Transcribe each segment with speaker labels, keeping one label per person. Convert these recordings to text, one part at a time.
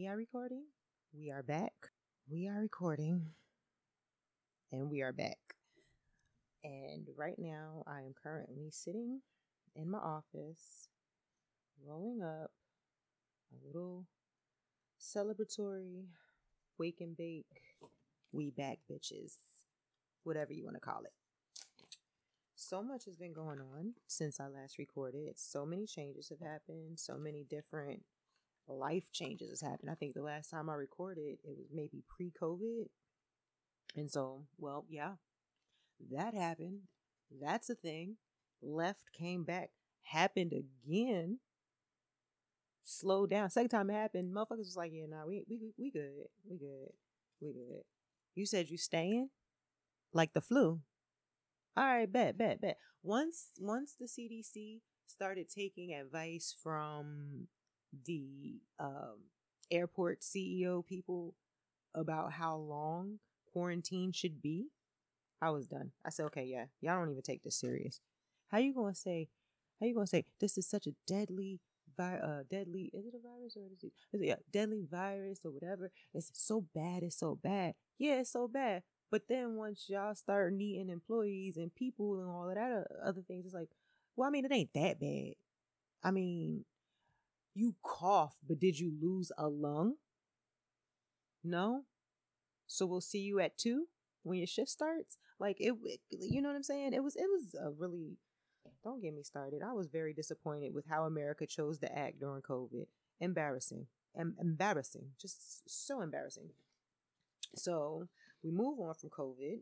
Speaker 1: We are recording. We are back. We are recording. And we are back. And right now, I am currently sitting in my office, rolling up a little celebratory wake and bake. We back, bitches. Whatever you want to call it. So much has been going on since I last recorded. So many changes have happened. So many different life changes has happened. I think the last time I recorded, it was maybe pre COVID. And so, well, yeah, that happened. That's a thing. Left, came back, happened again. Slowed down. Second time it happened, motherfuckers was like, yeah, nah, we, we, we good. We good. We good. You said you staying? Like the flu. All right, bet, bet, bet. Once once the CDC started taking advice from the um, airport CEO people about how long quarantine should be, I was done. I said, okay, yeah, y'all don't even take this serious. How you gonna say? How you gonna say this is such a deadly vi- uh, deadly is it a virus or is it, is it yeah, deadly virus or whatever? It's so bad. It's so bad. Yeah, it's so bad. But then once y'all start needing employees and people and all of that uh, other things, it's like, well, I mean, it ain't that bad. I mean, you cough, but did you lose a lung? No. So we'll see you at two when your shift starts. Like it, you know what I'm saying? It was, it was a really. Don't get me started. I was very disappointed with how America chose to act during COVID. Embarrassing, em- embarrassing, just so embarrassing. So we move on from COVID,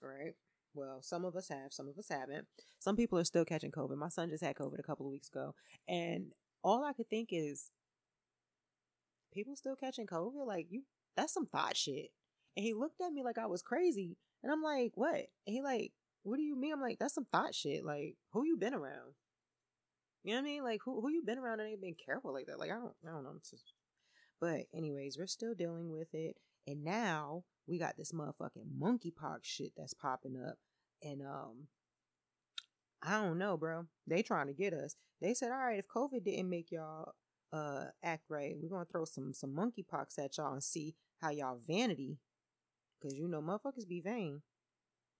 Speaker 1: right? Well, some of us have, some of us haven't. Some people are still catching COVID. My son just had COVID a couple of weeks ago. And all I could think is people still catching COVID? Like, you, that's some thought shit. And he looked at me like I was crazy. And I'm like, what? And he like, what do you mean? I'm like, that's some thought shit. Like, who you been around? You know what I mean? Like, who who you been around and ain't been careful like that? Like, I don't, I don't know. Just... But anyways, we're still dealing with it. And now we got this motherfucking monkeypox shit that's popping up. And um I don't know, bro. They trying to get us. They said, all right, if COVID didn't make y'all uh act right, we're gonna throw some some monkeypox at y'all and see how y'all vanity. Cause you know motherfuckers be vain.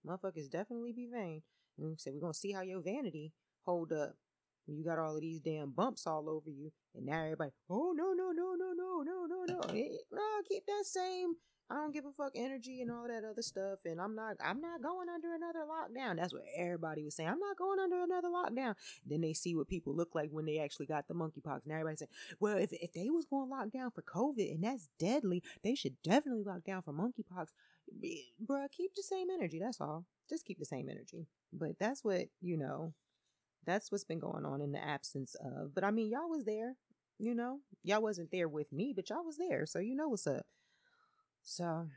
Speaker 1: Motherfuckers definitely be vain. And we said, we're gonna see how your vanity hold up. You got all of these damn bumps all over you, and now everybody, oh no, no, no, no, no, no, no, no. No, keep that same I don't give a fuck energy and all that other stuff. And I'm not I'm not going under another lockdown. That's what everybody was saying. I'm not going under another lockdown. Then they see what people look like when they actually got the monkeypox. And everybody saying, well, if, if they was going to lock down for COVID and that's deadly, they should definitely lock down for monkeypox. Bruh, keep the same energy. That's all. Just keep the same energy. But that's what, you know, that's what's been going on in the absence of. But I mean, y'all was there, you know, y'all wasn't there with me, but y'all was there. So you know what's up. So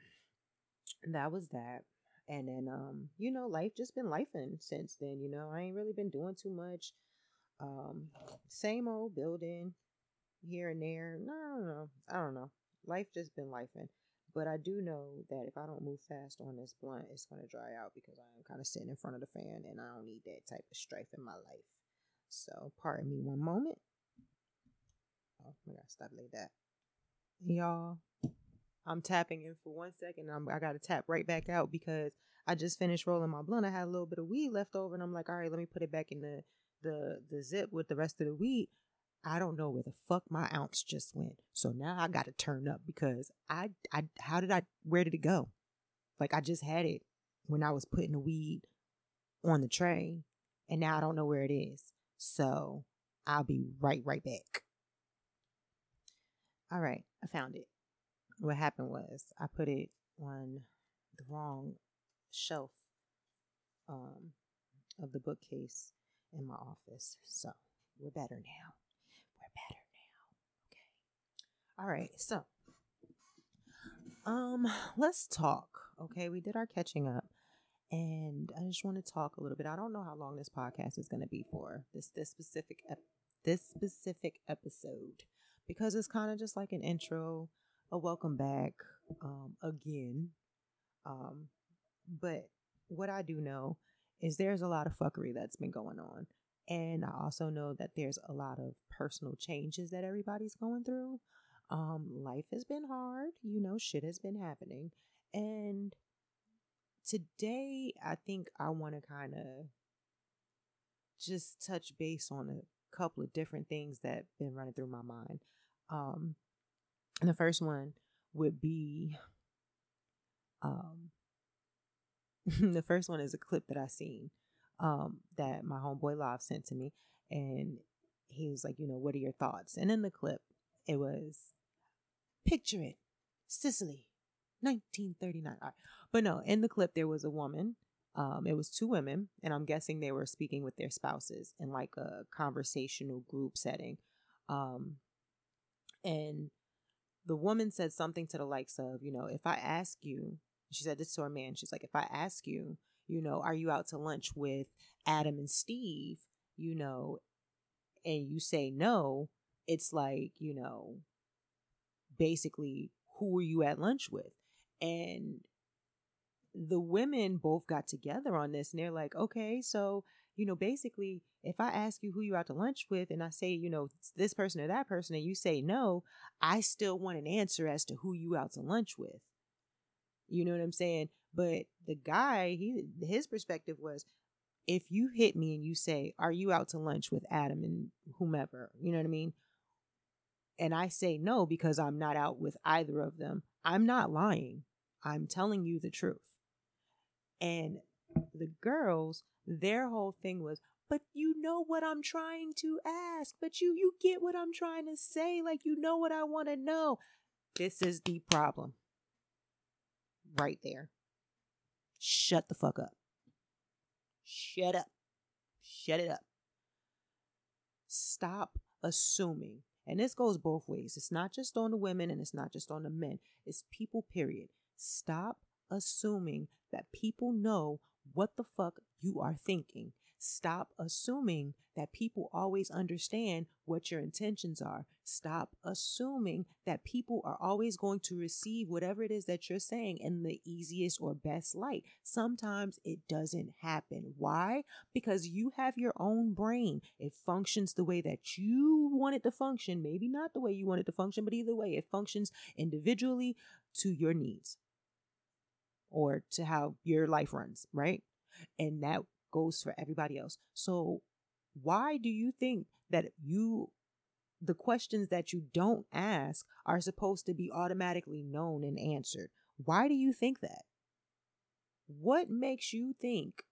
Speaker 1: that was that. And then um, you know, life just been lifing since then, you know. I ain't really been doing too much. Um, same old building here and there. No, I don't know. I don't know. Life just been lifing. But I do know that if I don't move fast on this blunt, it's gonna dry out because I am kind of sitting in front of the fan and I don't need that type of strife in my life. So pardon me one moment. Oh, I gotta stop like that. Y'all, I'm tapping in for one second. I'm, I got to tap right back out because I just finished rolling my blunt. I had a little bit of weed left over, and I'm like, all right, let me put it back in the the the zip with the rest of the weed. I don't know where the fuck my ounce just went. So now I got to turn up because I I how did I where did it go? Like I just had it when I was putting the weed on the tray, and now I don't know where it is. So I'll be right right back. All right, I found it what happened was I put it on the wrong shelf um, of the bookcase in my office. So we're better now. We're better now. Okay. All right. So, um, let's talk. Okay, we did our catching up, and I just want to talk a little bit. I don't know how long this podcast is going to be for this this specific ep- this specific episode because it's kind of just like an intro a welcome back um, again. Um, but what I do know is there's a lot of fuckery that's been going on. And I also know that there's a lot of personal changes that everybody's going through. Um, life has been hard, you know, shit has been happening. And today, I think I want to kind of just touch base on a couple of different things that been running through my mind. Um, and the first one would be um, the first one is a clip that I seen um, that my homeboy Live sent to me, and he was like, you know, what are your thoughts? And in the clip, it was picture it, Sicily, 1939. Right. But no, in the clip there was a woman. Um, it was two women, and I'm guessing they were speaking with their spouses in like a conversational group setting. Um, and the woman said something to the likes of, you know, if I ask you, she said this to her man, she's like, if I ask you, you know, are you out to lunch with Adam and Steve, you know, and you say no, it's like, you know, basically, who are you at lunch with? And the women both got together on this and they're like, okay, so, you know, basically, if I ask you who you out to lunch with and I say, you know, this person or that person, and you say no, I still want an answer as to who you out to lunch with. You know what I'm saying? But the guy, he his perspective was if you hit me and you say, Are you out to lunch with Adam and whomever? You know what I mean? And I say no because I'm not out with either of them. I'm not lying. I'm telling you the truth. And the girls, their whole thing was, but you know what I'm trying to ask, but you you get what I'm trying to say, like you know what I want to know. This is the problem. Right there. Shut the fuck up. Shut up. Shut it up. Stop assuming. And this goes both ways. It's not just on the women and it's not just on the men. It's people, period. Stop assuming that people know what the fuck you are thinking. Stop assuming that people always understand what your intentions are. Stop assuming that people are always going to receive whatever it is that you're saying in the easiest or best light. Sometimes it doesn't happen. Why? Because you have your own brain. It functions the way that you want it to function. Maybe not the way you want it to function, but either way, it functions individually to your needs or to how your life runs, right? And that goes for everybody else. So, why do you think that you the questions that you don't ask are supposed to be automatically known and answered? Why do you think that? What makes you think?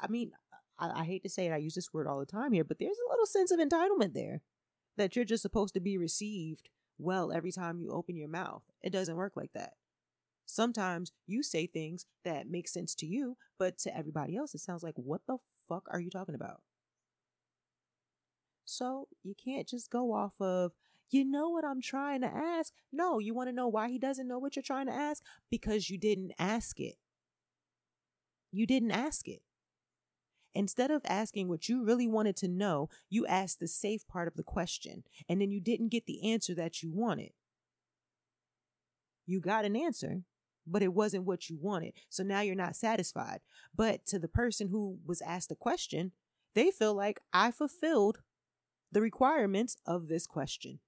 Speaker 1: I mean, I, I hate to say it, I use this word all the time here, but there's a little sense of entitlement there that you're just supposed to be received well every time you open your mouth. It doesn't work like that. Sometimes you say things that make sense to you, but to everybody else, it sounds like, what the fuck are you talking about? So you can't just go off of, you know what I'm trying to ask. No, you want to know why he doesn't know what you're trying to ask? Because you didn't ask it. You didn't ask it. Instead of asking what you really wanted to know, you asked the safe part of the question, and then you didn't get the answer that you wanted. You got an answer, but it wasn't what you wanted. So now you're not satisfied. But to the person who was asked the question, they feel like I fulfilled the requirements of this question.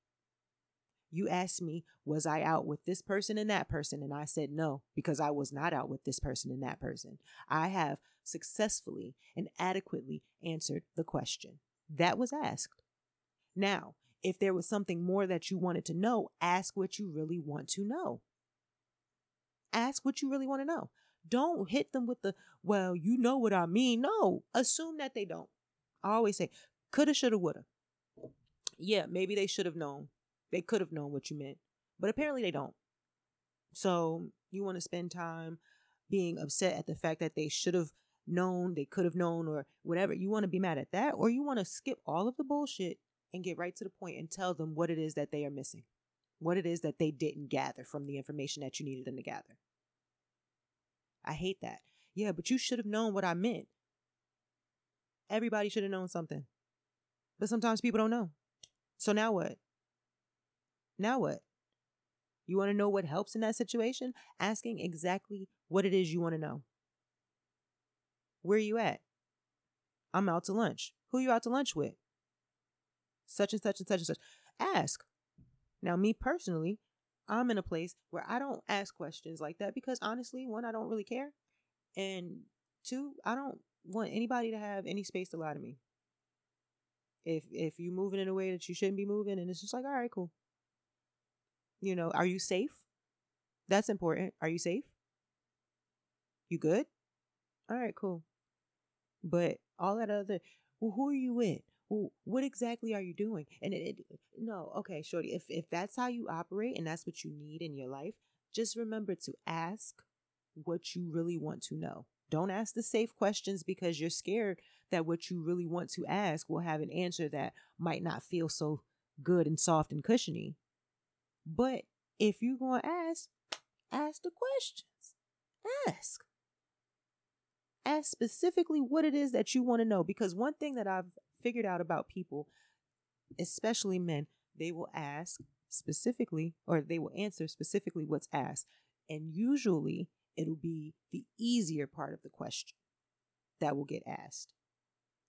Speaker 1: You asked me, was I out with this person and that person? And I said no, because I was not out with this person and that person. I have successfully and adequately answered the question that was asked. Now, if there was something more that you wanted to know, ask what you really want to know. Ask what you really want to know. Don't hit them with the, well, you know what I mean. No, assume that they don't. I always say, coulda, shoulda, woulda. Yeah, maybe they should have known. They could have known what you meant, but apparently they don't. So you want to spend time being upset at the fact that they should have known, they could have known, or whatever. You want to be mad at that, or you want to skip all of the bullshit and get right to the point and tell them what it is that they are missing what it is that they didn't gather from the information that you needed them to gather. I hate that. Yeah, but you should have known what I meant. Everybody should have known something. But sometimes people don't know. So now what? Now what? You want to know what helps in that situation? Asking exactly what it is you want to know. Where are you at? I'm out to lunch. Who are you out to lunch with? Such and such and such and such. Ask. Now, me personally, I'm in a place where I don't ask questions like that because honestly, one, I don't really care. And two, I don't want anybody to have any space to lie to me. If if you're moving in a way that you shouldn't be moving, and it's just like, all right, cool. You know, are you safe? That's important. Are you safe? You good? All right, cool. But all that other, well, who are you with? Well, what exactly are you doing? And it, it, no, okay, shorty. If if that's how you operate and that's what you need in your life, just remember to ask what you really want to know. Don't ask the safe questions because you're scared that what you really want to ask will have an answer that might not feel so good and soft and cushiony. But if you're going to ask, ask the questions. Ask. Ask specifically what it is that you want to know. Because one thing that I've figured out about people, especially men, they will ask specifically or they will answer specifically what's asked. And usually it'll be the easier part of the question that will get asked.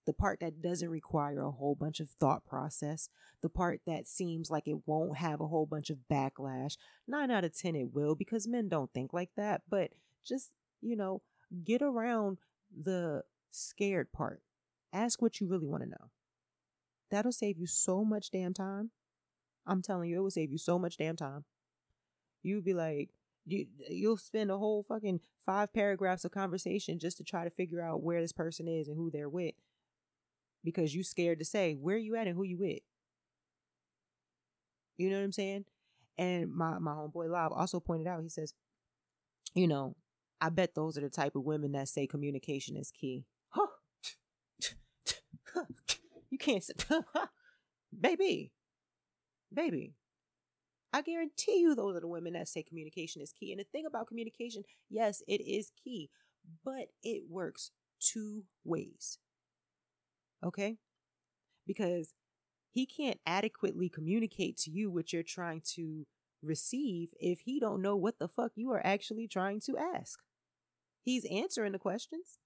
Speaker 1: The part that doesn't require a whole bunch of thought process, the part that seems like it won't have a whole bunch of backlash. Nine out of 10 it will because men don't think like that. But just, you know, get around the scared part. Ask what you really want to know. That'll save you so much damn time. I'm telling you, it will save you so much damn time. You'd be like, you you'll spend a whole fucking five paragraphs of conversation just to try to figure out where this person is and who they're with because you scared to say where you at and who you with. You know what I'm saying? And my my homeboy Live also pointed out, he says, you know, I bet those are the type of women that say communication is key. You can't say, baby, baby. I guarantee you those are the women that say communication is key. And the thing about communication, yes, it is key, but it works two ways. Okay? Because he can't adequately communicate to you what you're trying to receive if he don't know what the fuck you are actually trying to ask. He's answering the questions.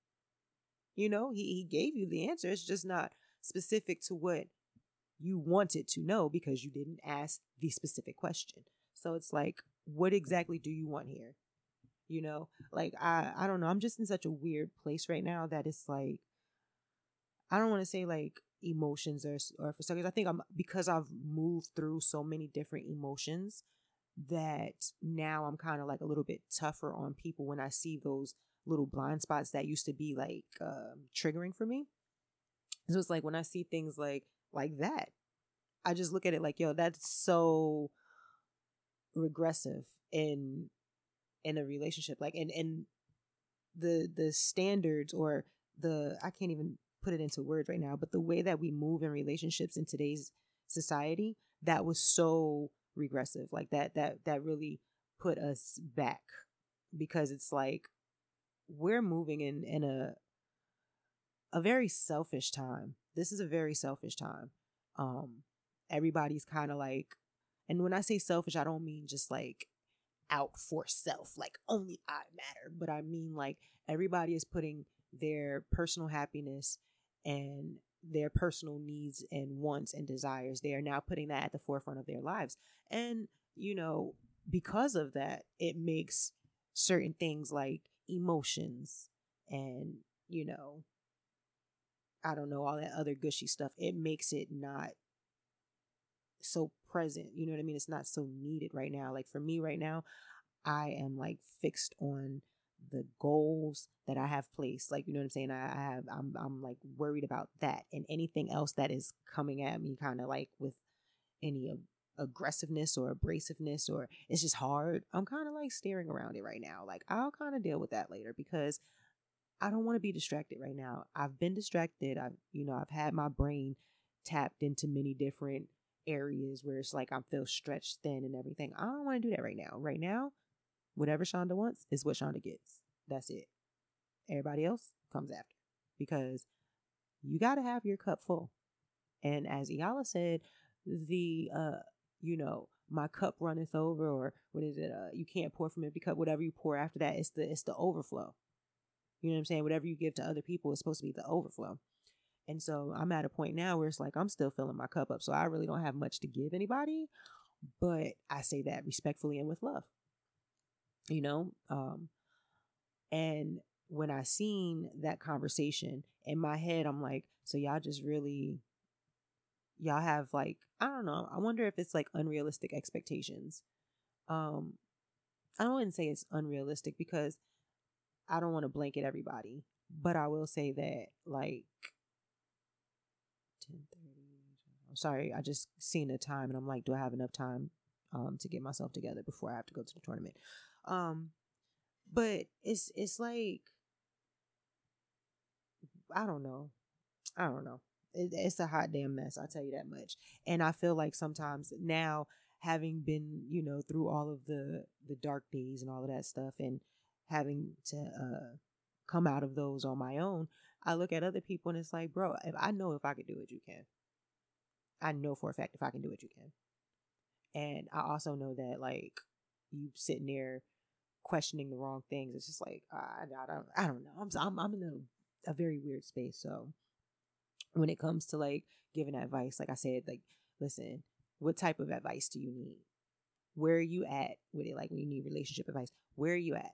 Speaker 1: You know, he, he gave you the answer. It's just not specific to what you wanted to know because you didn't ask the specific question. So it's like, what exactly do you want here? You know, like I I don't know. I'm just in such a weird place right now that it's like I don't want to say like emotions or or for some I think I'm because I've moved through so many different emotions that now I'm kind of like a little bit tougher on people when I see those little blind spots that used to be like um, triggering for me. So it's like when I see things like like that. I just look at it like, yo, that's so regressive in in a relationship. Like and and the the standards or the I can't even put it into words right now, but the way that we move in relationships in today's society, that was so regressive. Like that that that really put us back because it's like we're moving in in a a very selfish time. This is a very selfish time. Um, everybody's kind of like, and when I say selfish, I don't mean just like out for self, like only I matter, but I mean like everybody is putting their personal happiness and their personal needs and wants and desires. They are now putting that at the forefront of their lives. And, you know, because of that, it makes certain things like emotions and, you know, I don't know, all that other gushy stuff, it makes it not so present. You know what I mean? It's not so needed right now. Like for me right now, I am like fixed on the goals that I have placed. Like, you know what I'm saying? I, have I'm I'm like worried about that and anything else that is coming at me kind of like with any ag- aggressiveness or abrasiveness or it's just hard. I'm kind of like staring around it right now. Like I'll kind of deal with that later because I don't want to be distracted right now. I've been distracted. I've, you know, I've had my brain tapped into many different areas where it's like I feel stretched thin and everything. I don't want to do that right now. Right now, whatever Shonda wants is what Shonda gets. That's it. Everybody else comes after because you got to have your cup full. And as Iyanla said, the, uh, you know, my cup runneth over, or what is it? Uh, you can't pour from empty cup. Whatever you pour after that, it's the it's the overflow. You know what I'm saying? Whatever you give to other people is supposed to be the overflow. And so I'm at a point now where it's like I'm still filling my cup up. So I really don't have much to give anybody. but I say that respectfully and with love. You know, um, and when I seen that conversation in my head, I'm like, so y'all just really, y'all have like, I don't know. I wonder if it's like unrealistic expectations. Um, I wouldn't say it's unrealistic because I don't want to blanket everybody, but I will say that like 10 30. I'm sorry, I just seen the time and I'm like, do I have enough time um to get myself together before I have to go to the tournament? Um but it's it's like I don't know. I don't know. It, it's a hot damn mess. I'll tell you that much. And I feel like sometimes now, having been, you know, through all of the the dark days and all of that stuff, and having to uh, come out of those on my own, I look at other people and it's like, bro, if I know if I could do it, you can. I know for a fact if I can do it, you can. And I also know that like you sitting there questioning the wrong things. It's just like I, I don't I don't know. I'm I'm, I'm in a, a very weird space. So when it comes to like giving advice, like I said, like listen, what type of advice do you need? Where are you at with it? Like when you need relationship advice, where are you at?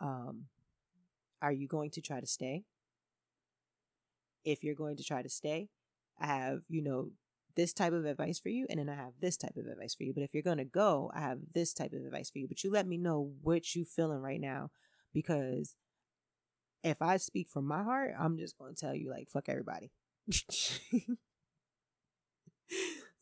Speaker 1: Um, are you going to try to stay? If you're going to try to stay, I have, you know, this type of advice for you, and then I have this type of advice for you. But if you're gonna go, I have this type of advice for you. But you let me know what you feeling right now, because if I speak from my heart, I'm just gonna tell you like fuck everybody.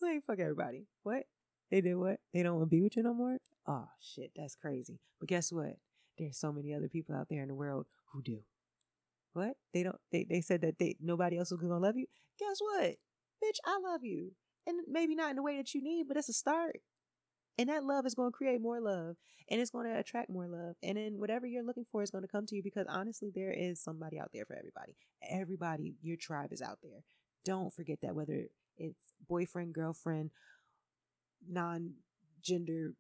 Speaker 1: Like fuck everybody. What? They did what? They don't want to be with you no more? Oh shit, that's crazy. But guess what? There's so many other people out there in the world who do. What? They don't they, they said that they nobody else was gonna love you? Guess what? bitch, I love you. And maybe not in the way that you need, but it's a start. And that love is going to create more love and it's going to attract more love. And then whatever you're looking for is going to come to you because honestly, there is somebody out there for everybody. Everybody, your tribe is out there. Don't forget that whether it's boyfriend, girlfriend, non gender,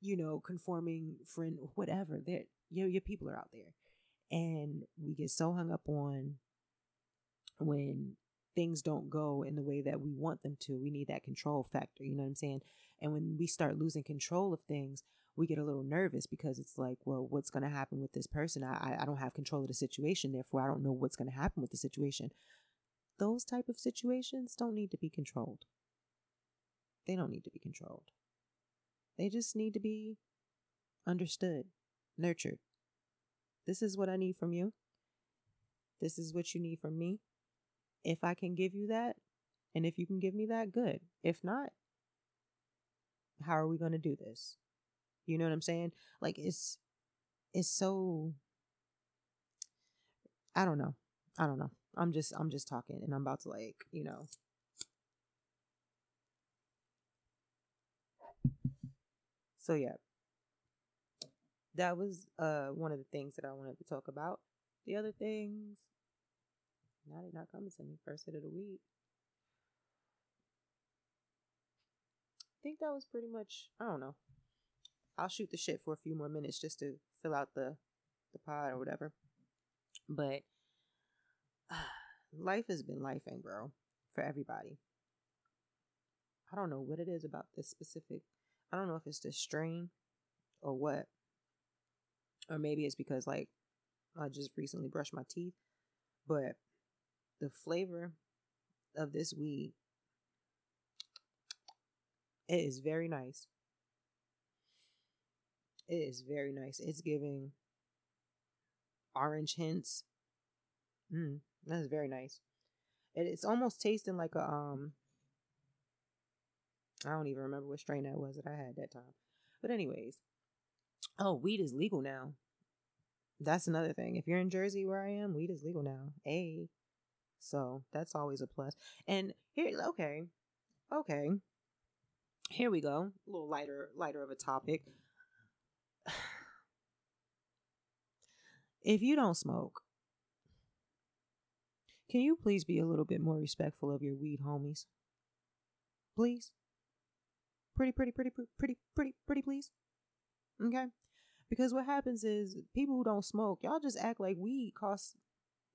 Speaker 1: you know, conforming friend, whatever, there, your, your people are out there. And we get so hung up on when things don't go in the way that we want them to. We need that control factor, you know what I'm saying? And when we start losing control of things, we get a little nervous because it's like, well, what's going to happen with this person? I, I don't have control of the situation, therefore I don't know what's going to happen with the situation. Those type of situations don't need to be controlled. They don't need to be controlled. They just need to be understood, nurtured. This is what I need from you. This is what you need from me. If I can give you that, and if you can give me that, good. If not, how are we going to do this? You know what I'm saying? Like it's it's so I don't know. I don't know. I'm just I'm just talking and I'm about to like, you know. So yeah. That was uh one of the things that I wanted to talk about. The other things now they're not coming to me first hit of the week. Think that was pretty much I don't know. I'll shoot the shit for a few more minutes just to fill out the the pod or whatever. But uh, life has been lifing, bro, for everybody. I don't know what it is about this specific. I don't know if it's the strain or what. Or maybe it's because like I just recently brushed my teeth, but the flavor of this weed it is very nice. It is very nice. It's giving orange hints. Mm, that's very nice. It, it's almost tasting like a um i don't even remember what strain that was that i had that time. But anyways oh weed is legal now. That's another thing. If you're in jersey where i am weed is legal now. Hey so that's always a plus. And here, okay, okay, here we go. A little lighter, lighter of a topic. If you don't smoke, can you please be a little bit more respectful of your weed homies? Please? Pretty, pretty, pretty, pretty, pretty, pretty, please? Okay? Because what happens is people who don't smoke, y'all just act like weed costs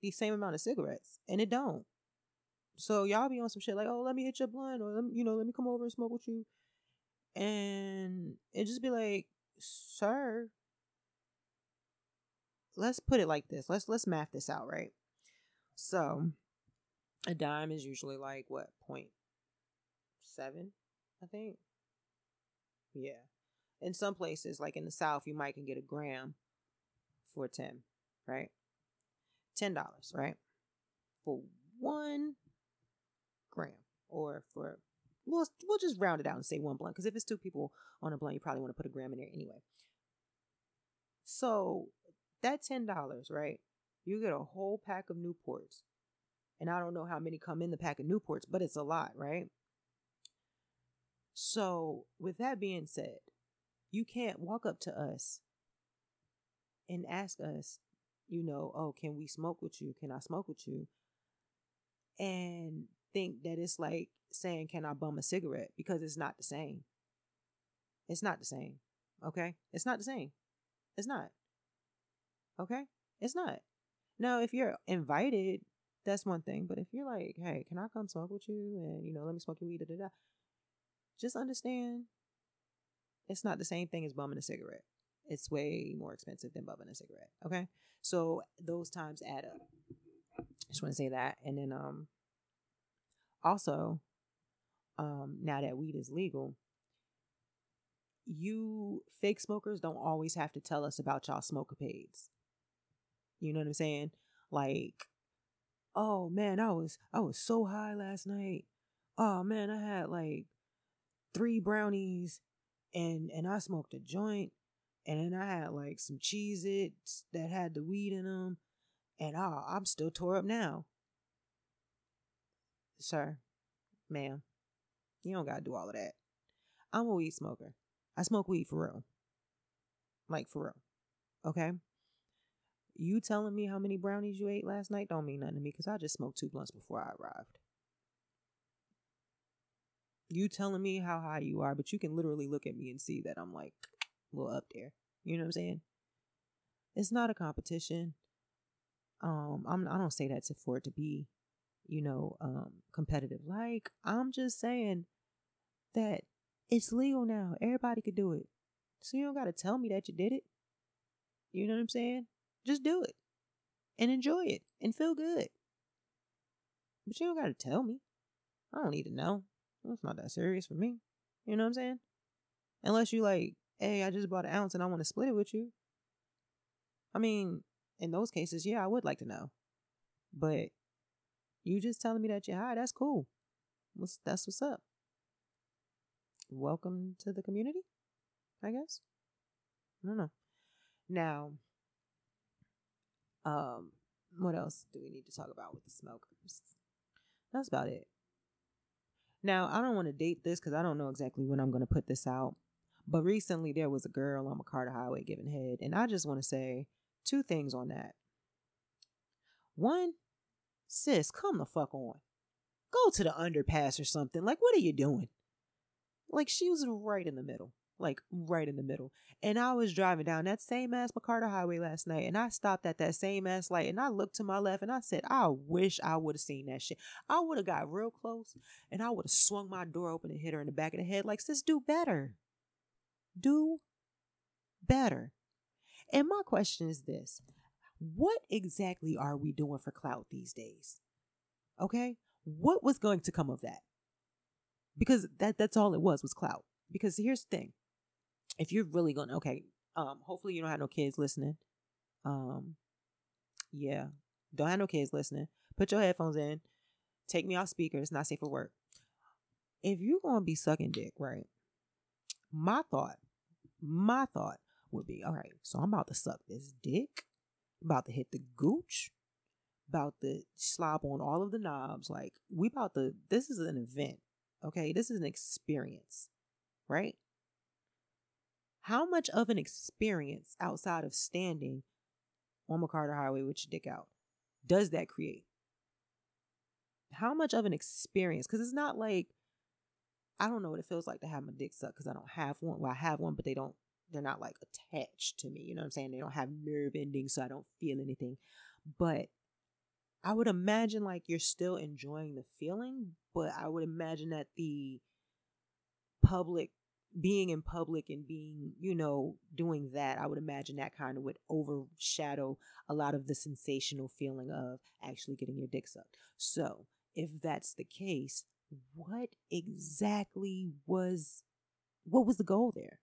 Speaker 1: the same amount of cigarettes, and it don't. So y'all be on some shit like, oh, let me hit your blunt, or you know, let me come over and smoke with you. And it just be like, sir, let's put it like this. Let's let's math this out, right? So a dime is usually like what point seven, I think. Yeah. In some places, like in the South, you might can get a gram for ten, right? Ten dollars, right? For one gram, or for we'll we'll just round it out and say one blunt because if it's two people on a blunt, you probably want to put a gram in there anyway. So that ten dollars, right? You get a whole pack of Newports, and I don't know how many come in the pack of Newports, but it's a lot, right? So with that being said, you can't walk up to us and ask us, you know, oh, can we smoke with you? Can I smoke with you? And think that it's like saying, can I bum a cigarette? Because it's not the same. It's not the same. Okay? It's not the same. It's not. Okay? It's not. Now, if you're invited, that's one thing. But if you're like, hey, can I come smoke with you? And, you know, let me smoke your weed, da da da. Just understand it's not the same thing as bumming a cigarette. It's way more expensive than bumming a cigarette. Okay. So those times add up. I just want to say that. And then um also, um, now that weed is legal, you fake smokers don't always have to tell us about y'all smokapades. You know what I'm saying? Like, oh man, I was I was so high last night. Oh man, I had like three brownies and and I smoked a joint and then I had like some Cheez Its that had the weed in them and oh, I'm still tore up now. Sir, ma'am, you don't gotta do all of that. I'm a weed smoker. I smoke weed for real. Like for real. Okay? You telling me how many brownies you ate last night don't mean nothing to me because I just smoked two blunts before I arrived. You telling me how high you are, but you can literally look at me and see that I'm like a little up there. You know what I'm saying? It's not a competition. Um, I'm I don't say that to for it to be, you know, um, competitive. Like I'm just saying that it's legal now. Everybody could do it. So you don't gotta tell me that you did it. You know what I'm saying? Just do it and enjoy it and feel good. But you don't gotta tell me. I don't need to know. It's not that serious for me. You know what I'm saying? Unless you like, hey, I just bought an ounce and I want to split it with you. I mean, in those cases, yeah, I would like to know. But you just telling me that you're high, that's cool. What's that's what's up. Welcome to the community, I guess. I don't know. Now, um, what else do we need to talk about with the smokers? That's about it. Now, I don't want to date this because I don't know exactly when I'm going to put this out. But recently there was a girl on McCarter Highway giving head. And I just want to say two things on that. One, sis, come the fuck on. Go to the underpass or something. Like, what are you doing? Like, she was right in the middle like right in the middle. And I was driving down that same ass McCarter Highway last night, and I stopped at that same ass light, and I looked to my left, and I said, I wish I would have seen that shit. I would have got real close, and I would have swung my door open and hit her in the back of the head, like, sis, do better. Do better. And my question is this what exactly are we doing for clout these days? Okay? What was going to come of that? Because that that's all it was was clout. Because here's the thing if you're really gonna okay, um, hopefully you don't have no kids listening. Um, yeah, don't have no kids listening. Put your headphones in. Take me off speaker. It's not safe for work. If you're gonna be sucking dick, right? My thought, my thought would be, all right. So I'm about to suck this dick. About to hit the gooch. About to slob on all of the knobs. Like we about to. This is an event. Okay, this is an experience, right? How much of an experience outside of standing on McCarter Highway with your dick out does that create? How much of an experience? Because it's not like I don't know what it feels like to have my dick sucked because I don't have one. Well, I have one, but they don't. They're not like attached to me. You know what I'm saying? They don't have nerve endings, so I don't feel anything. But I would imagine like you're still enjoying the feeling, but I would imagine that the public being in public and being, you know, doing that, I would imagine that kind of would overshadow a lot of the sensational feeling of actually getting your dick sucked. So, if that's the case, what exactly was what was the goal there?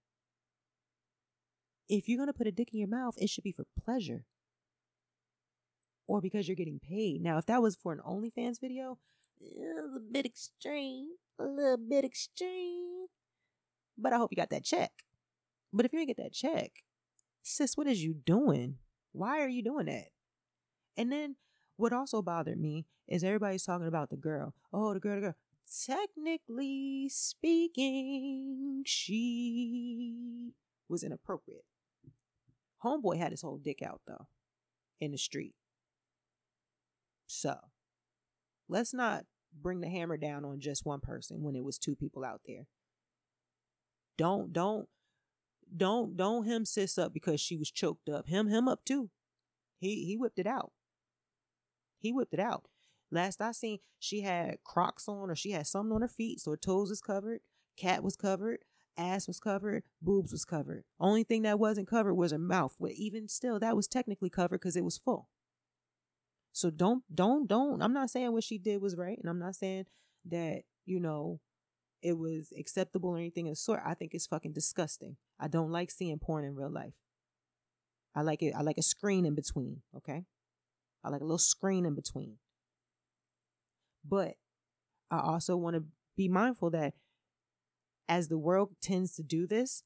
Speaker 1: If you're going to put a dick in your mouth, it should be for pleasure or because you're getting paid. Now, if that was for an OnlyFans video, it's a bit extreme, a little bit extreme. But I hope you got that check. But if you didn't get that check, sis, what is you doing? Why are you doing that? And then what also bothered me is everybody's talking about the girl. Oh, the girl, the girl. Technically speaking, she was inappropriate. Homeboy had his whole dick out though in the street. So let's not bring the hammer down on just one person when it was two people out there. Don't don't don't don't him sis up because she was choked up. Him him up too. He he whipped it out. He whipped it out. Last I seen, she had Crocs on or she had something on her feet, so her toes was covered, cat was covered, ass was covered, boobs was covered. Only thing that wasn't covered was her mouth. But even still, that was technically covered because it was full. So don't don't don't. I'm not saying what she did was right, and I'm not saying that you know it was acceptable or anything of the sort. I think it's fucking disgusting. I don't like seeing porn in real life. I like it. I like a screen in between. Okay, I like a little screen in between. But I also want to be mindful that as the world tends to do this,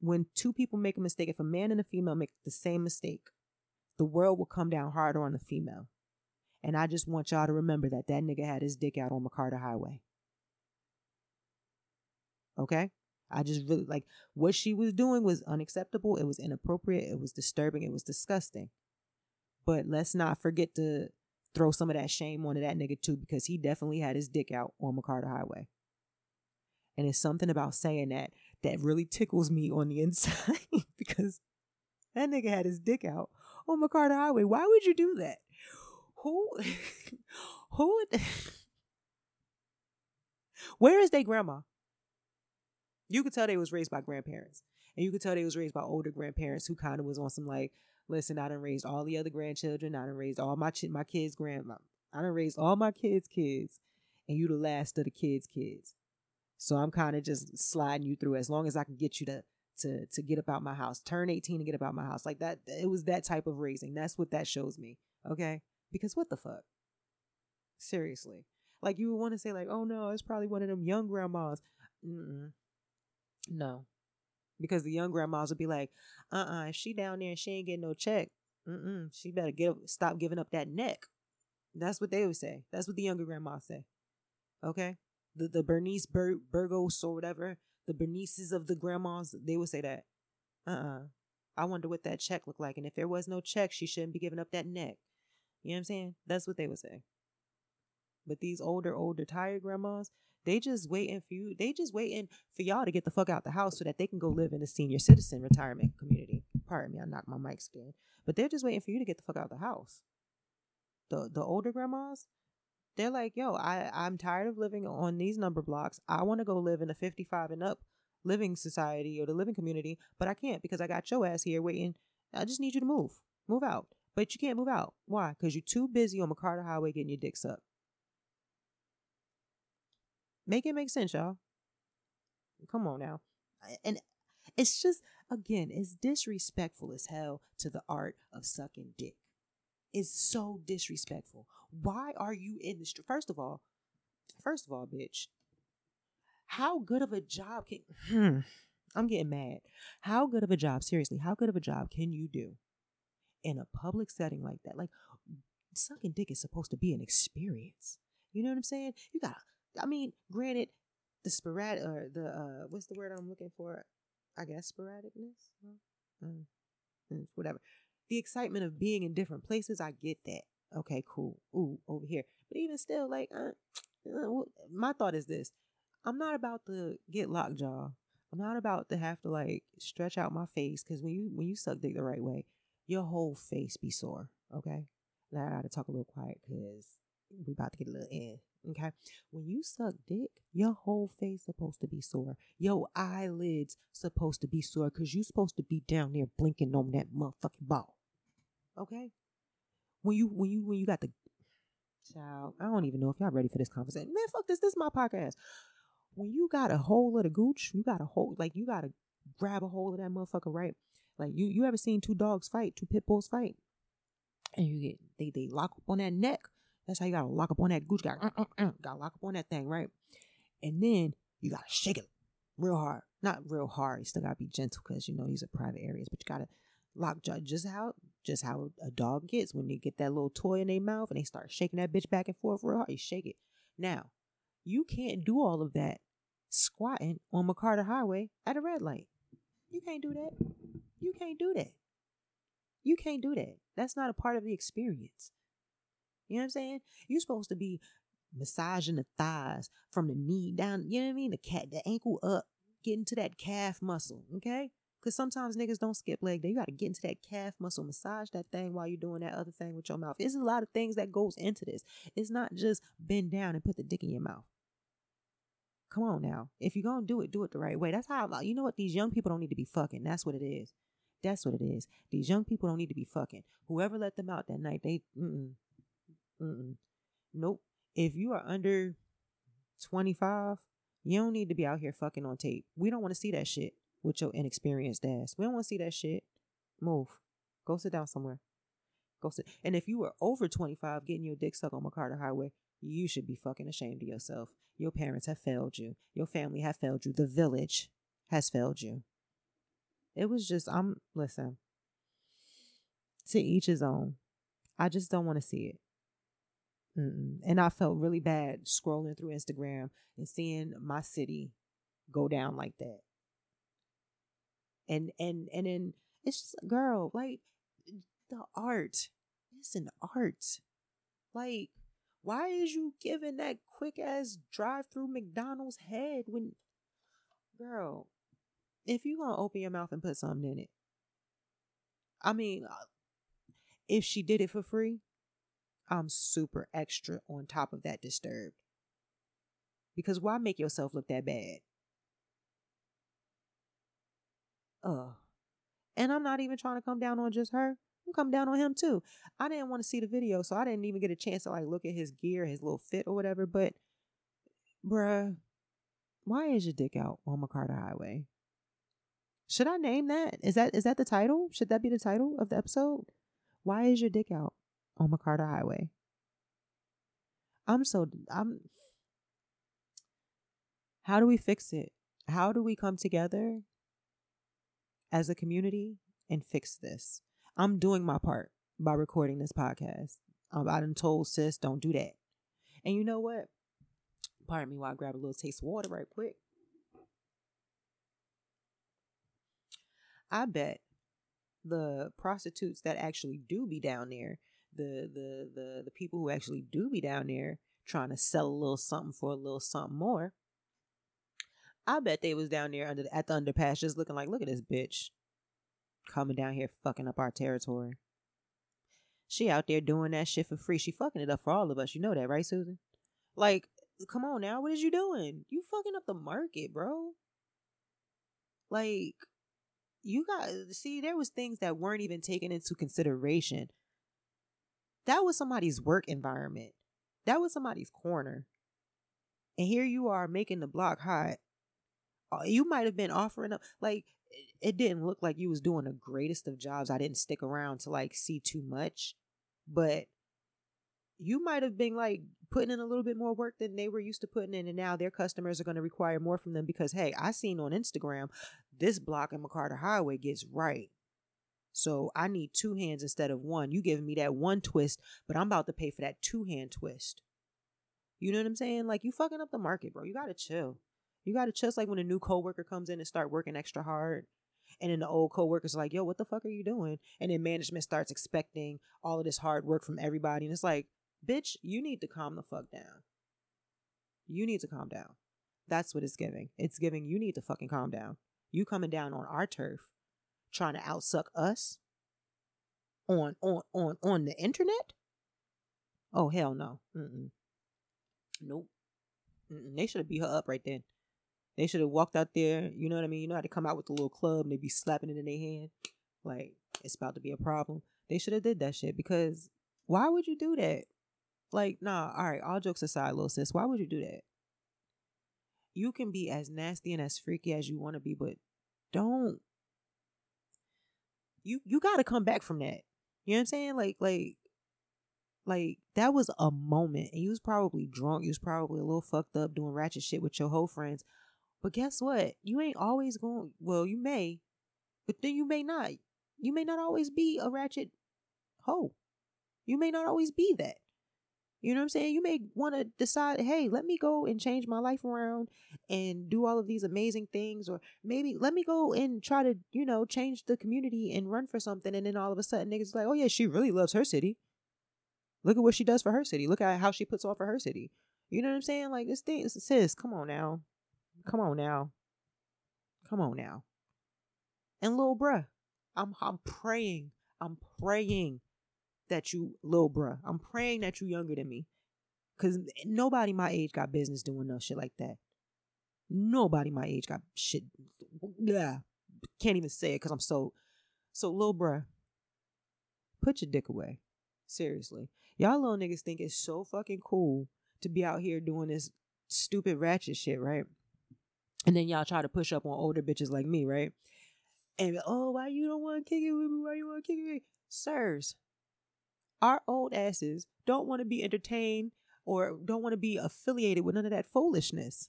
Speaker 1: when two people make a mistake, if a man and a female make the same mistake, the world will come down harder on the female. And I just want y'all to remember that that nigga had his dick out on McCarter Highway. Okay? I just really like what she was doing was unacceptable. It was inappropriate. It was disturbing. It was disgusting. But let's not forget to throw some of that shame onto that nigga too, because he definitely had his dick out on McCarter Highway. And it's something about saying that that really tickles me on the inside because that nigga had his dick out on McCarter Highway. Why would you do that? Who who Where is their grandma? You could tell they was raised by grandparents. And you could tell they was raised by older grandparents who kind of was on some like, listen, I done raised all the other grandchildren. I done raised all my ch- my kids' grandma. I done raised all my kids' kids. And you the last of the kids' kids. So I'm kind of just sliding you through as long as I can get you to to to get about my house. Turn 18 and get about my house. Like that it was that type of raising. That's what that shows me. Okay? Because what the fuck? Seriously. Like you would want to say like, "Oh no, it's probably one of them young grandmas." Mm-mm. No. Because the young grandmas would be like, uh-uh, if she down there and she ain't getting no check, mm-mm, she better get stop giving up that neck. That's what they would say. That's what the younger grandmas say. Okay? The the Bernice Bur- Burgos or whatever, the Bernices of the grandmas, they would say that. Uh-uh. I wonder what that check looked like. And if there was no check, she shouldn't be giving up that neck. You know what I'm saying? That's what they would say. But these older, older tired grandmas, they just waiting for you. They just waiting for y'all to get the fuck out the house so that they can go live in a senior citizen retirement community. Pardon me, I knocked my mic stand. But they're just waiting for you to get the fuck out the house. The the older grandmas, they're like, yo, I, I'm tired of living on these number blocks. I want to go live in a 55 and up living society or the living community, but I can't because I got your ass here waiting. I just need you to move. Move out. But you can't move out. Why? Because you're too busy on McCarter Highway getting your dick sucked. Make it make sense, y'all. Come on now. And it's just, again, it's disrespectful as hell to the art of sucking dick. It's so disrespectful. Why are you in the street? First of all, first of all, bitch, how good of a job can. Hmm, I'm getting mad. How good of a job, seriously, how good of a job can you do in a public setting like that? Like, sucking dick is supposed to be an experience. You know what I'm saying? You gotta I mean, granted, the sporadic or the uh, what's the word I'm looking for? I guess sporadicness. Mm, mm, whatever. The excitement of being in different places, I get that. Okay, cool. Ooh, over here. But even still, like, uh, uh, my thought is this: I'm not about to get lockjaw. I'm not about to have to like stretch out my face because when you when you suck dick the right way, your whole face be sore. Okay, now I gotta talk a little quiet because we about to get a little in. Okay. When you suck dick, your whole face supposed to be sore. Your eyelids supposed to be sore because you supposed to be down there blinking on that motherfucking ball. Okay? When you when you when you got the child, I don't even know if y'all ready for this conversation. Man, fuck this. This is my podcast. When you got a hold of the gooch, you got a hold like you gotta grab a hold of that motherfucker, right? Like you you ever seen two dogs fight, two pit bulls fight? And you get they they lock up on that neck that's how you gotta lock up on that gooch. Got uh, uh, uh, gotta lock up on that thing, right? And then you gotta shake it real hard. Not real hard. You still gotta be gentle because you know these are private areas, but you gotta lock just how just how a dog gets when they get that little toy in their mouth and they start shaking that bitch back and forth real hard. You shake it. Now, you can't do all of that squatting on McCarter Highway at a red light. You can't do that. You can't do that. You can't do that. That's not a part of the experience. You know what I'm saying? You're supposed to be massaging the thighs from the knee down, you know what I mean? The cat, the ankle up, getting to that calf muscle, okay? Because sometimes niggas don't skip leg day. You got to get into that calf muscle, massage that thing while you're doing that other thing with your mouth. There's a lot of things that goes into this. It's not just bend down and put the dick in your mouth. Come on now. If you're to do it, do it the right way. That's how, you know what? These young people don't need to be fucking. That's what it is. That's what it is. These young people don't need to be fucking. Whoever let them out that night, they, mm-mm, Mm-mm. Nope. If you are under 25, you don't need to be out here fucking on tape. We don't want to see that shit with your inexperienced ass. We don't want to see that shit. Move. Go sit down somewhere. Go sit. And if you were over 25 getting your dick sucked on McCarter Highway, you should be fucking ashamed of yourself. Your parents have failed you. Your family have failed you. The village has failed you. It was just, I'm, listen, to each his own. I just don't want to see it. Mm-mm. And I felt really bad scrolling through Instagram and seeing my city go down like that. And and and then it's just girl, like the art. It's an art. Like, why is you giving that quick ass drive through McDonald's head when girl, if you gonna open your mouth and put something in it. I mean, uh, if she did it for free, I'm super extra on top of that disturbed. Because why make yourself look that bad? Uh. And I'm not even trying to come down on just her. I'm come down on him too. I didn't want to see the video, so I didn't even get a chance to like look at his gear, his little fit or whatever. But bruh, why is your dick out on McCarter Highway? Should I name that? Is that is that the title? Should that be the title of the episode? Why is your dick out? on McCarter Highway. I'm so I'm how do we fix it? How do we come together as a community and fix this? I'm doing my part by recording this podcast. Um, I done told sis, don't do that. And you know what? Pardon me while I grab a little taste of water right quick. I bet the prostitutes that actually do be down there the the the the people who actually do be down there trying to sell a little something for a little something more. I bet they was down there under the, at the underpass just looking like, look at this bitch coming down here fucking up our territory. She out there doing that shit for free. She fucking it up for all of us. You know that, right, Susan? Like, come on now, what is you doing? You fucking up the market, bro. Like, you got see, there was things that weren't even taken into consideration that was somebody's work environment. That was somebody's corner. And here you are making the block hot. Uh, you might have been offering up like it didn't look like you was doing the greatest of jobs. I didn't stick around to like see too much, but you might have been like putting in a little bit more work than they were used to putting in and now their customers are going to require more from them because hey i seen on instagram this block in mccarter highway gets right so I need two hands instead of one. You giving me that one twist, but I'm about to pay for that two hand twist. You know what I'm saying? Like you fucking up the market, bro. You gotta chill. You gotta. It's like when a new coworker comes in and start working extra hard. And then the old coworker's are like, yo, what the fuck are you doing? And then management starts expecting all of this hard work from everybody. And it's like, bitch, you need to calm the fuck down. You need to calm down. That's what it's giving. It's giving you need to fucking calm down. You coming down on our turf trying to outsuck us on on on on the internet Oh hell no. Mm-mm. Nope. Mm-mm. They should have beat her up right then. They should have walked out there. You know what I mean? You know how to come out with a little club and they be slapping it in their hand, like it's about to be a problem. They should have did that shit because why would you do that? Like, nah. All right. All jokes aside, little sis, why would you do that? You can be as nasty and as freaky as you want to be, but don't. You you got to come back from that. You know what I'm saying? Like like like that was a moment, and you was probably drunk. You was probably a little fucked up doing ratchet shit with your whole friends. But guess what? You ain't always going. Well, you may, but then you may not. You may not always be a ratchet hoe. You may not always be that. You know what I'm saying? You may want to decide, hey, let me go and change my life around and do all of these amazing things. Or maybe let me go and try to, you know, change the community and run for something. And then all of a sudden, niggas like, oh, yeah, she really loves her city. Look at what she does for her city. Look at how she puts on for her city. You know what I'm saying? Like, this thing, sis, come on now. Come on now. Come on now. And little bruh, I'm I'm praying. I'm praying that you little bruh. I'm praying that you younger than me. Cause nobody my age got business doing no shit like that. Nobody my age got shit. Yeah. Can't even say it because I'm so so little bruh. Put your dick away. Seriously. Y'all little niggas think it's so fucking cool to be out here doing this stupid ratchet shit, right? And then y'all try to push up on older bitches like me, right? And oh, why you don't want to kick it with me? Why you want to kick it with me? Sirs, our old asses don't want to be entertained or don't want to be affiliated with none of that foolishness.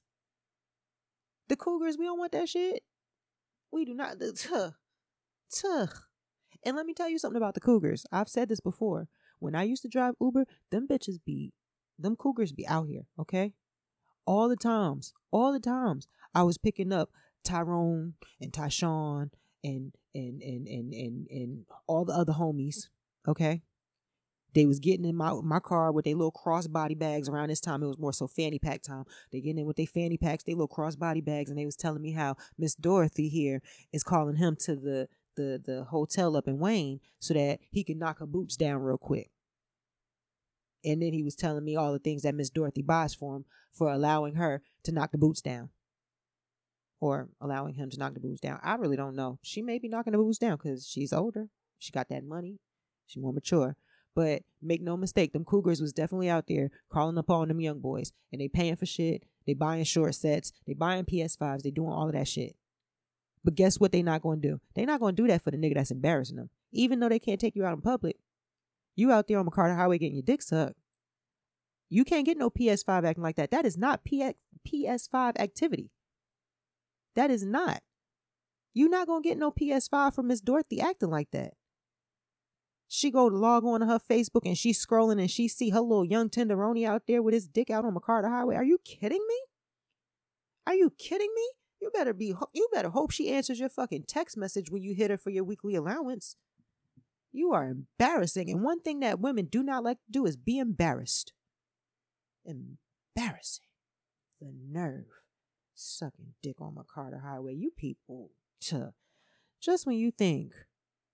Speaker 1: The Cougars, we don't want that shit. We do not. Tuh, tuh. And let me tell you something about the Cougars. I've said this before. When I used to drive Uber, them bitches be, them Cougars be out here, okay? All the times, all the times. I was picking up Tyrone and Tyshawn and and and and and and all the other homies. Okay. They was getting in my my car with their little crossbody bags around this time. It was more so fanny pack time. They getting in with their fanny packs, their little crossbody bags, and they was telling me how Miss Dorothy here is calling him to the the the hotel up in Wayne so that he can knock her boots down real quick. And then he was telling me all the things that Miss Dorothy buys for him for allowing her to knock the boots down or allowing him to knock the booze down. I really don't know. She may be knocking the booze down because she's older. She got that money. She's more mature. But make no mistake, them cougars was definitely out there calling upon them young boys, and they paying for shit. They buying short sets. They buying PS5s. They doing all of that shit. But guess what? They not going to do. They not going to do that for the nigga that's embarrassing them. Even though they can't take you out in public, you out there on McCarter Highway getting your dick sucked. You can't get no PS5 acting like that. That is not PS5 activity. That is not. You not gonna get no PS5 from Miss Dorothy acting like that. She go to log on to her Facebook and she's scrolling and she see her little young tenderoni out there with his dick out on McCarter Highway. Are you kidding me? Are you kidding me? You better be. You better hope she answers your fucking text message when you hit her for your weekly allowance. You are embarrassing, and one thing that women do not like to do is be embarrassed. Embarrassing. The nerve sucking dick on McCarter Highway. You people, tuh. just when you think,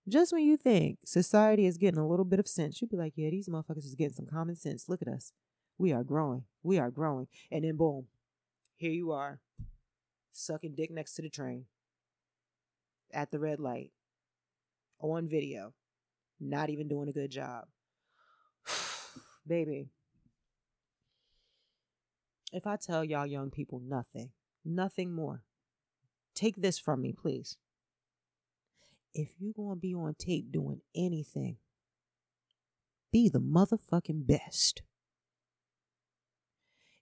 Speaker 1: just when you think society is getting a little bit of sense, you'd be like, yeah, these motherfuckers is getting some common sense. Look at us. We are growing. We are growing. And then boom, here you are, sucking dick next to the train at the red light on video, not even doing a good job. Baby, if I tell y'all young people nothing, nothing more. Take this from me, please. If you're going to be on tape doing anything, be the motherfucking best.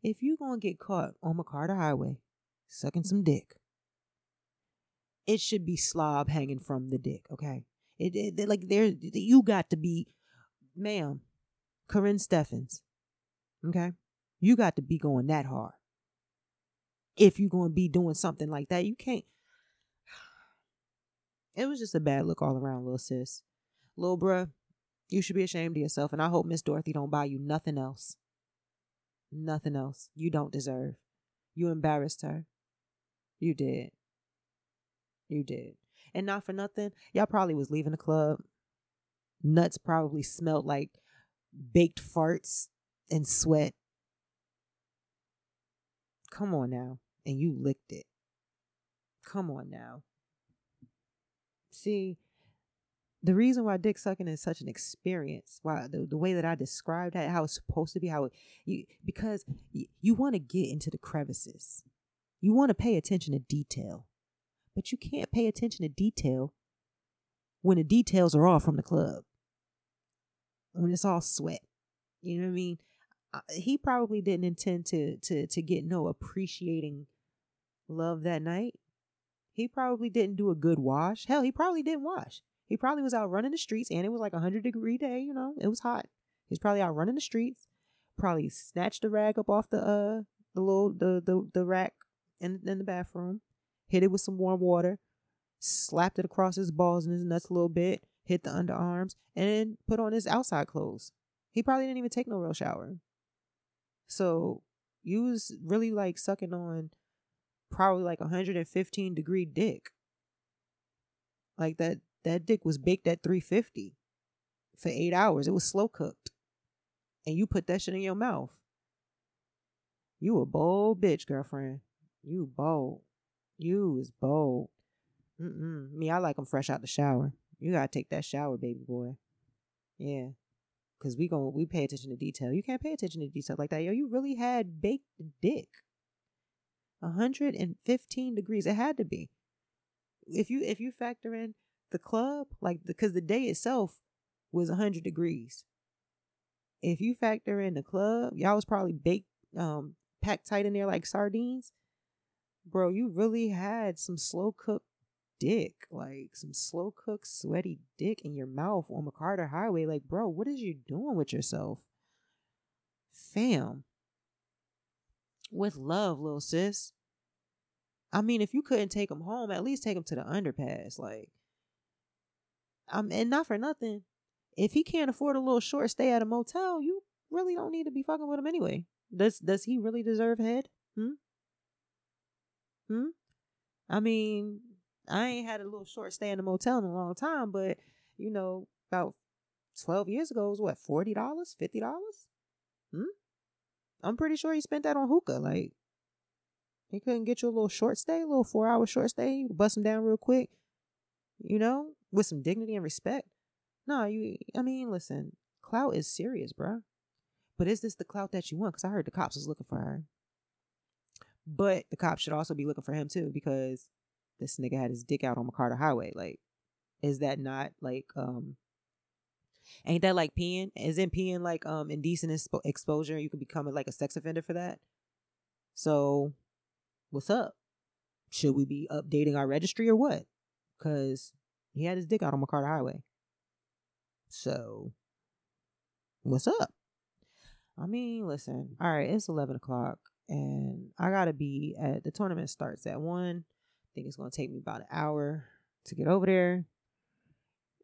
Speaker 1: If you're going to get caught on McCarter Highway sucking some dick, it should be slob hanging from the dick, okay? It, it like there you got to be ma'am, Karrine Steffans. Okay? You got to be going that hard if you're going to be doing something like that. You can't. It was just a bad look all around, little sis. Little bruh, you should be ashamed of yourself. And I hope Miss Dorothy don't buy you nothing else. Nothing else. You don't deserve. You embarrassed her. You did. You did. And not for nothing, y'all probably was leaving the club. Nuts probably smelled like baked farts and sweat. Come on now. And you licked it. Come on now. See, the reason why dick sucking is such an experience, why the, the way that I described that, how it's supposed to be, how it, you because you, you want to get into the crevices, you want to pay attention to detail, but you can't pay attention to detail when the details are all from the club, when it's all sweat. You know what I mean? he probably didn't intend to to to get no appreciating love that night. He probably didn't do a good wash. Hell, he probably didn't wash. He probably was out running the streets and it was like a hundred degree day, you know, it was hot. He's probably out running the streets, probably snatched the rag up off the uh the little the the, the rack in in the bathroom, hit it with some warm water, slapped it across his balls and his nuts a little bit, hit the underarms, and then put on his outside clothes. He probably didn't even take no real shower. So you was really like sucking on probably like 115 degree dick. Like that that dick was baked at 350 for 8 hours. It was slow cooked. And you put that shit in your mouth. You a bold bitch, girlfriend. You bold. You is bold. Mm-mm. Me, I like them fresh out the shower. You gotta take that shower, baby boy. Yeah because we go we pay attention to detail. You can't pay attention to detail like that. Yo, you really had baked dick. 115 degrees. It had to be. If you if you factor in the club, like because the, the day itself was 100 degrees. If you factor in the club, y'all was probably baked, um, packed tight in there like sardines. Bro, you really had some slow cooked dick, like some slow cooked, sweaty dick in your mouth on McCarter Highway. Like, bro, what is you doing with yourself? Fam. With love, little sis. I mean, if you couldn't take him home, at least take him to the underpass. Like, um, and not for nothing. If he can't afford a little short stay at a motel, you really don't need to be fucking with him anyway. Does does he really deserve head? Hmm? Hmm? I mean, I ain't had a little short stay in a motel in a long time, but you know, about twelve years ago, it was what forty dollars, fifty dollars. Hmm. I'm pretty sure he spent that on hookah. Like, he couldn't get you a little short stay, a little four hour short stay, bust him down real quick. You know, with some dignity and respect. No, you. I mean, listen, clout is serious, bro. But is this the clout that you want? Because I heard the cops was looking for her. But the cops should also be looking for him too, because this nigga had his dick out on McCarter Highway. Like, is that not like um ain't that like peeing? Isn't peeing like um indecent expo- exposure? You could become like a sex offender for that. So, what's up? Should we be updating our registry or what? Cause he had his dick out on McCarter Highway. So, what's up? I mean, listen. All right, it's eleven o'clock, and I gotta be at the tournament starts at one I think it's to take me about an hour to get over there.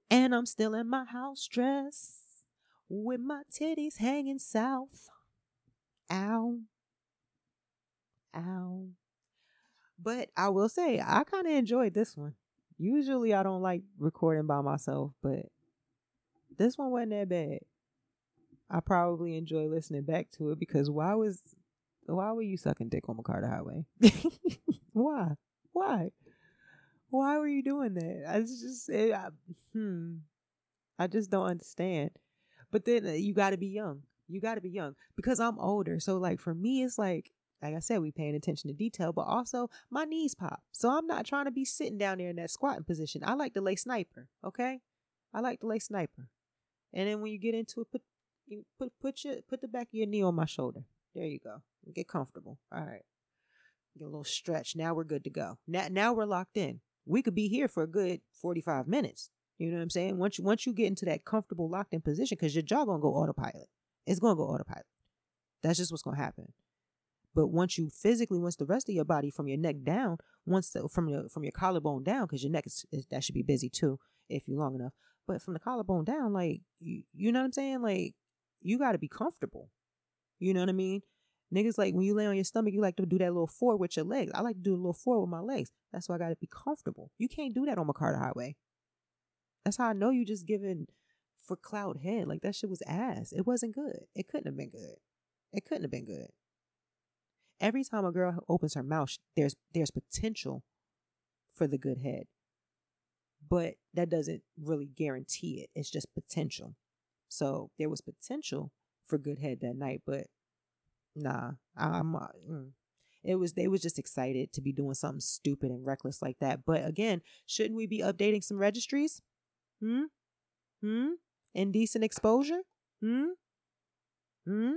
Speaker 1: And I'm still in my house dress with my titties hanging south. Ow. Ow. But I will say, I kind of enjoyed this one. Usually I don't like recording by myself, but this one wasn't that bad. I probably enjoy listening back to it because why was why were you sucking dick on McCarter Highway? why? Why? Why were you doing that? I just, it, I, hmm, I just don't understand. But then uh, you got to be young. You got to be young because I'm older. So like for me, it's like like I said, we paying attention to detail, but also my knees pop. So I'm not trying to be sitting down there in that squatting position. I like to lay sniper. Okay, I like to lay sniper. And then when you get into it, put put put your put the back of your knee on my shoulder. There you go. Get comfortable. All right. Get a little stretch. Now we're good to go. Now, now we're locked in. We could be here for a good 45 minutes. You know what I'm saying? Once you, once you get into that comfortable locked in position, because your jaw gonna go autopilot. It's gonna go autopilot. That's just what's gonna happen. But once you physically, once the rest of your body from your neck down, once the, from your from your collarbone down, because your neck is, is, that should be busy too if you're long enough. But from the collarbone down, like you, you know what I'm saying? Like you got to be comfortable. You know what I mean? Niggas like when you lay on your stomach, you like to do that little four with your legs. I like to do a little four with my legs. That's why I gotta be comfortable. You can't do that on McCarter Highway. That's how I know you just giving for cloud head. Like that shit was ass. It wasn't good. It couldn't have been good. It couldn't have been good. Every time a girl opens her mouth, there's there's potential for the good head. But that doesn't really guarantee it. It's just potential. So there was potential for good head that night, but nah, I'm uh, mm. it was they was just excited to be doing something stupid and reckless like that. But again, shouldn't we be updating some registries? Hmm? Hmm? Indecent exposure? Hmm? Hmm?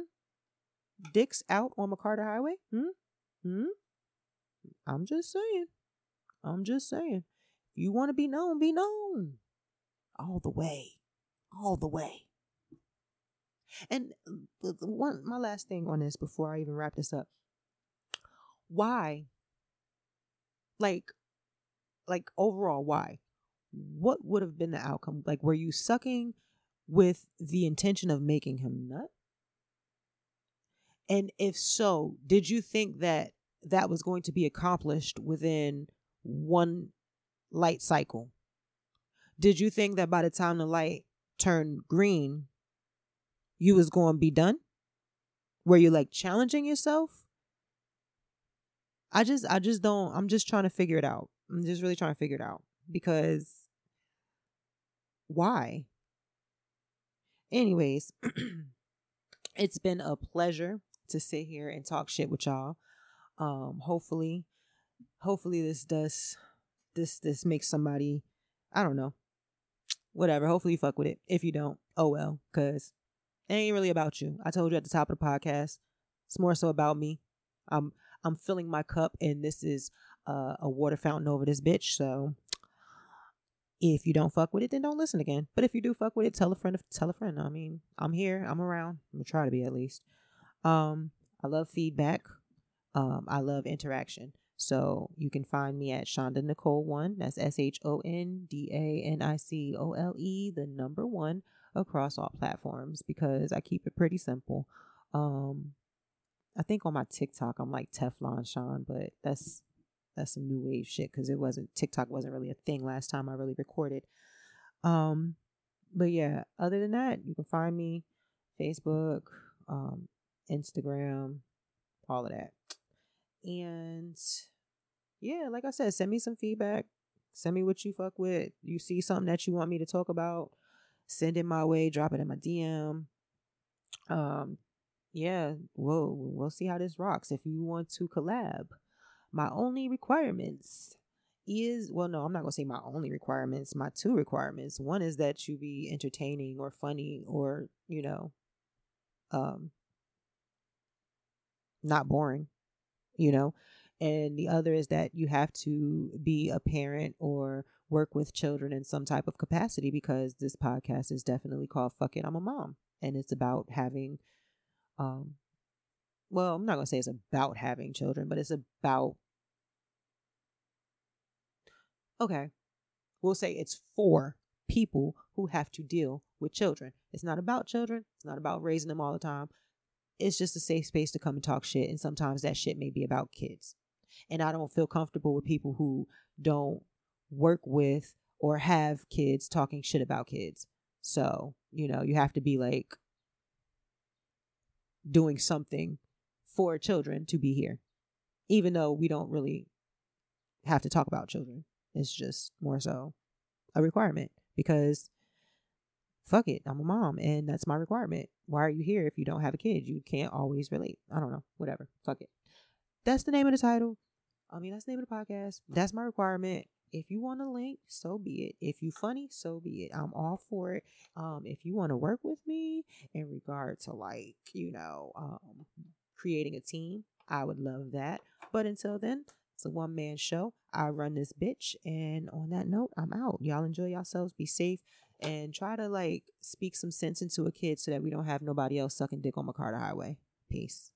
Speaker 1: Dicks out on McCarter Highway? Hmm? Hmm? I'm just saying. I'm just saying. If you want to be known, be known. All the way. All the way. And one my last thing on this before I even wrap this up. Why? Like like overall why? What would have been the outcome? Like were you sucking with the intention of making him nut? And if so, did you think that that was going to be accomplished within one light cycle? Did you think that by the time the light turned green, you was going to be done? Were you like challenging yourself? I just I just don't I'm just trying to figure it out. I'm just really trying to figure it out because why? Anyways, it's been a pleasure to sit here and talk shit with y'all. Um, hopefully, hopefully this does this this makes somebody I don't know. Whatever. Hopefully you fuck with it. If you don't, oh well, cause it ain't really about you. I told you at the top of the podcast. It's more so about me. I'm I'm filling my cup and this is uh, a water fountain over this bitch. So if you don't fuck with it, then don't listen again. But if you do fuck with it, tell a friend. Tell a friend. I mean, I'm here. I'm around. I'm gonna try to be at least. Um, I love feedback. Um, I love interaction. So you can find me at Shonda Nicole one. That's S H O N D A N I C O L E, the number one across all platforms because I keep it pretty simple. Um, I think on my TikTok I'm like Teflon Sean, but that's that's some new wave shit because it wasn't TikTok wasn't really a thing last time I really recorded. Um, but yeah, other than that, you can find me Facebook, um, Instagram, all of that. And yeah, like I said, send me some feedback. Send me what you fuck with. You see something that you want me to talk about, send it my way, drop it in my DM. Um, yeah, we'll we'll see how this rocks. If you want to collab, my only requirements is well, no, I'm not gonna say my only requirements. My two requirements. One is that you be entertaining or funny or you know, um, not boring, you know. And the other is that you have to be a parent or work with children in some type of capacity because this podcast is definitely called Fuck It, I'm a Mom. And it's about having, um, well, I'm not going to say it's about having children, but it's about, okay, we'll say it's for people who have to deal with children. It's not about children, it's not about raising them all the time it's just a safe space to come and talk shit. And sometimes that shit may be about kids. And I don't feel comfortable with people who don't work with or have kids talking shit about kids. So, you know, you have to be like doing something for children to be here, even though we don't really have to talk about children. It's just more so a requirement because fuck it, I'm a mom and that's my requirement. Why are you here if you don't have a kid? You can't always relate. I don't know. Whatever. Fuck it. That's the name of the title. I mean, that's the name of the podcast. That's my requirement. If you want a link, so be it. If you funny, so be it. I'm all for it. Um, if you want to work with me in regard to like, you know, um, creating a team, I would love that. But until then, it's a one man show. I run this bitch. And on that note, I'm out. Y'all enjoy yourselves. Be safe and try to like speak some sense into a kid so that we don't have nobody else sucking dick on McCarter Highway. Peace.